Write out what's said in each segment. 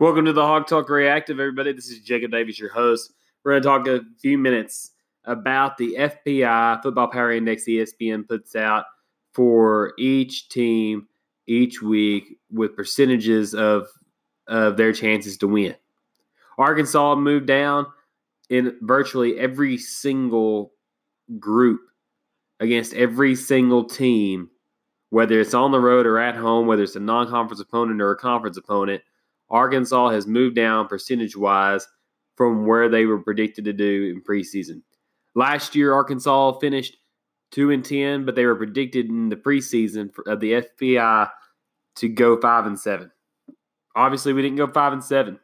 Welcome to the Hawg Talk Reactive, everybody. This is Jacob Davis, your host. We're going to talk a few minutes about the FPI Football Power Index ESPN puts out for each team each week with percentages of of their chances to win. Arkansas moved down in virtually every single group against every single team, whether it's on the road or at home, whether it's a non-conference opponent or a conference opponent. Arkansas has moved down percentage wise from where they were predicted to do in preseason. Last year, Arkansas finished two and ten, but they were predicted in the preseason of the FPI to go five and seven. Obviously, we didn't go five and seven.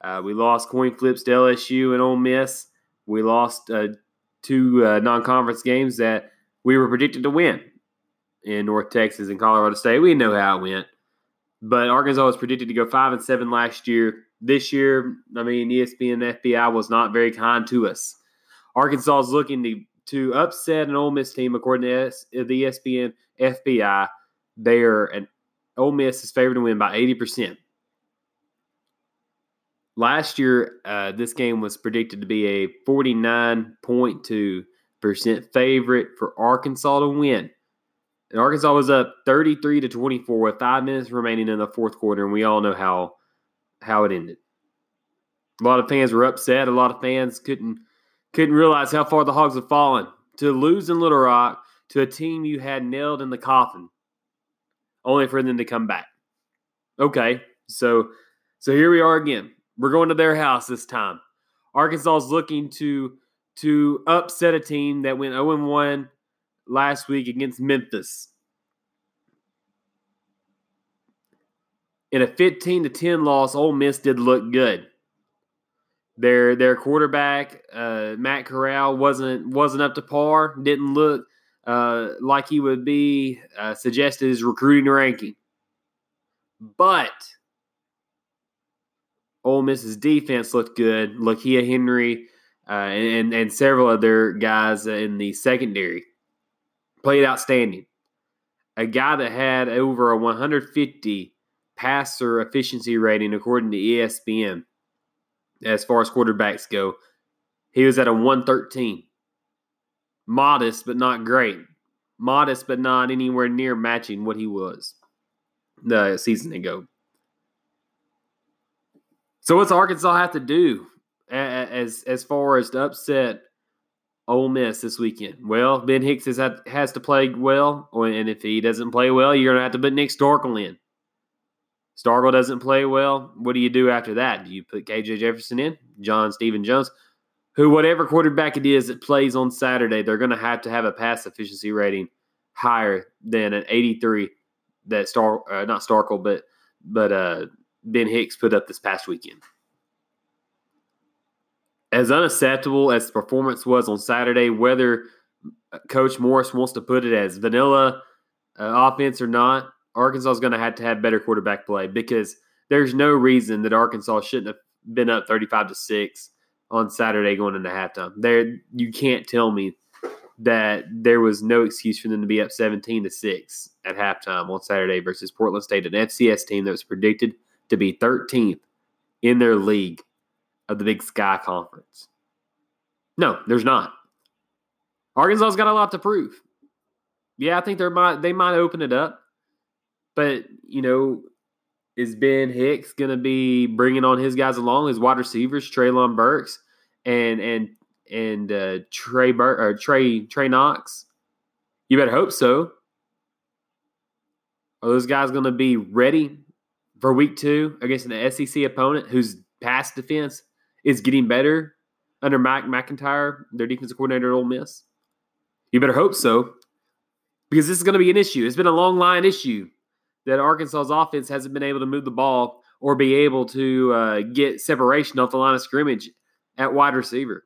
Uh, we lost coin flips to LSU and Ole Miss. We lost uh, two uh, non-conference games that we were predicted to win in North Texas and Colorado State. We know how it went. But Arkansas was predicted to go five and seven last year. This year, I mean, ESPN FPI was not very kind to us. Arkansas is looking to to upset an Ole Miss team according to S, the E ESPN FPI. They are an Ole Miss is favored to win by eighty percent. Last year, uh, this game was predicted to be a forty nine point two percent favorite for Arkansas to win. And Arkansas was up 33 to 24 with five minutes remaining in the fourth quarter, and we all know how how it ended. A lot of fans were upset. A lot of fans couldn't couldn't realize how far the Hogs have fallen. To lose in Little Rock to a team you had nailed in the coffin, only for them to come back. Okay, so so here we are again. We're going to their house this time. Arkansas is looking to to upset a team that went 0 1 last week against Memphis. In a 15 to 10 loss, Ole Miss did look good. Their their quarterback, uh, Matt Corral, wasn't wasn't up to par. Didn't look uh, like he would be uh, suggested his recruiting ranking. But Ole Miss's defense looked good. Lakia Henry uh, and and several other guys in the secondary played outstanding. A guy that had over a 150 passer efficiency rating according to ESPN as far as quarterbacks go. He was at a 113. Modest, but not great. Modest, but not anywhere near matching what he was the season ago. So what's Arkansas have to do as as far as to upset Ole Miss this weekend? Well, Ben Hicks has has to play well, and if he doesn't play well, you're going to have to put Nick Starkel in. Starkel doesn't play well. What do you do after that? Do you put KJ Jefferson in? John Stephen Jones? Who, whatever quarterback it is that plays on Saturday, they're going to have to have a pass efficiency rating higher than an 83 that Star, uh, not Starkel, but but uh, Ben Hicks put up this past weekend. As unacceptable as the performance was on Saturday, whether Coach Morris wants to put it as vanilla uh, offense or not, Arkansas is going to have to have better quarterback play because there's no reason that Arkansas shouldn't have been up 35 to 6 on Saturday going into halftime. There you can't tell me that there was no excuse for them to be up 17 to 6 at halftime on Saturday versus Portland State, an FCS team that was predicted to be 13th in their league of the Big Sky Conference. No, there's not. Arkansas's got a lot to prove. Yeah, I think they might they might open it up. But, you know, is Ben Hicks going to be bringing on his guys along, his wide receivers, Treylon Burks and and and uh, Trey Bur- or Trey Trey Knox? You better hope so. Are those guys going to be ready for week two against an SEC opponent whose pass defense is getting better under Mike MacIntyre, their defensive coordinator at Ole Miss? You better hope so, because this is going to be an issue. It's been a long line issue that Arkansas's offense hasn't been able to move the ball or be able to uh, get separation off the line of scrimmage at wide receiver.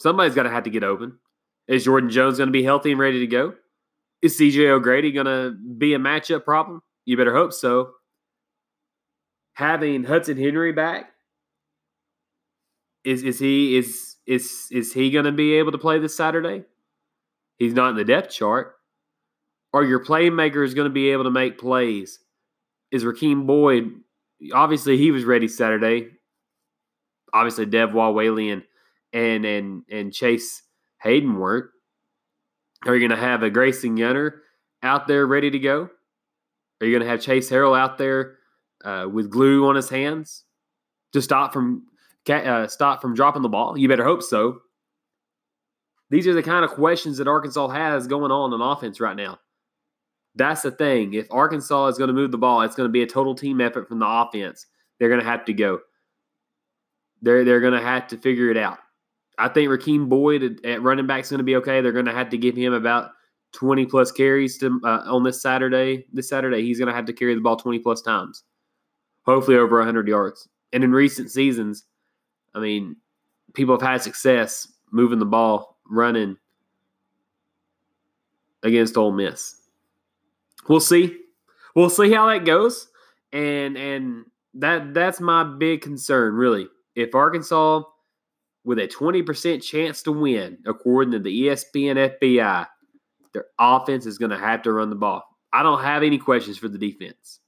Somebody's got to have to get open. Is Jordan Jones going to be healthy and ready to go? Is CJ O'Grady going to be a matchup problem? You better hope so. Having Hudson Henry back, is is he is is is he going to be able to play this Saturday? He's not in the depth chart. Are your playmakers going to be able to make plays? Is Rakeem Boyd obviously he was ready Saturday. Obviously, Dev Whaley and and and Chase Hayden weren't. Are you going to have a Grayson Gunter out there ready to go? Are you going to have Chase Harrell out there uh, with glue on his hands to stop from uh, stop from dropping the ball? You better hope so. These are the kind of questions that Arkansas has going on in offense right now. That's the thing. If Arkansas is going to move the ball, it's going to be a total team effort from the offense. They're going to have to go. They're they're going to have to figure it out. I think Rakeem Boyd at running back is going to be okay. They're going to have to give him about 20 plus carries to, uh, on this Saturday. This Saturday, he's going to have to carry the ball 20 plus times, hopefully over 100 yards. And in recent seasons, I mean, people have had success moving the ball, running against Ole Miss. We'll see. We'll see how that goes. And and that that's my big concern, really. If Arkansas with a 20% chance to win, according to the ESPN FPI, their offense is going to have to run the ball. I don't have any questions for the defense.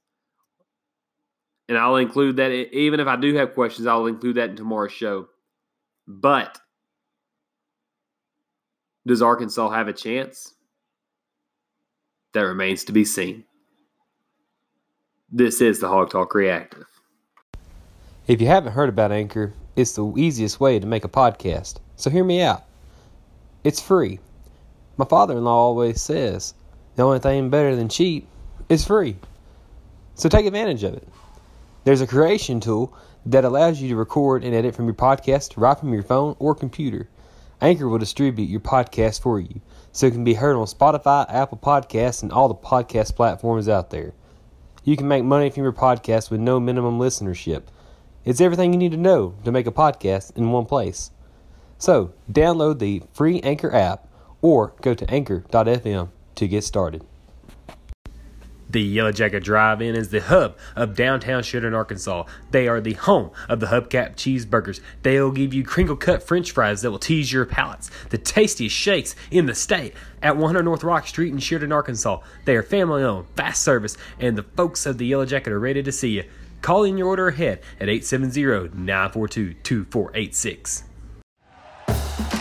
And I'll include that, even if I do have questions, I'll include that in tomorrow's show. But does Arkansas have a chance? That remains to be seen. This is the Hawg Talk Reactive. If you haven't heard about Anchor, it's the easiest way to make a podcast. So hear me out. It's free. My father in law always says the only thing better than cheap is free. So take advantage of it. There's a creation tool that allows you to record and edit from your podcast right from your phone or computer. Anchor will distribute your podcast for you so it can be heard on Spotify, Apple Podcasts, and all the podcast platforms out there. You can make money from your podcast with no minimum listenership. It's everything you need to know to make a podcast in one place. So, download the free Anchor app or go to anchor.fm to get started. The Yellow Jacket Drive In is the hub of downtown Sheridan, Arkansas. They are the home of the hubcap cheeseburgers. They'll give you crinkle cut french fries that will tease your palates. The tastiest shakes in the state at 100 North Rock Street in Sheridan, Arkansas. They are family owned, fast service, and the folks of the Yellow Jacket are ready to see you. Call in your order ahead at 870 942 2486.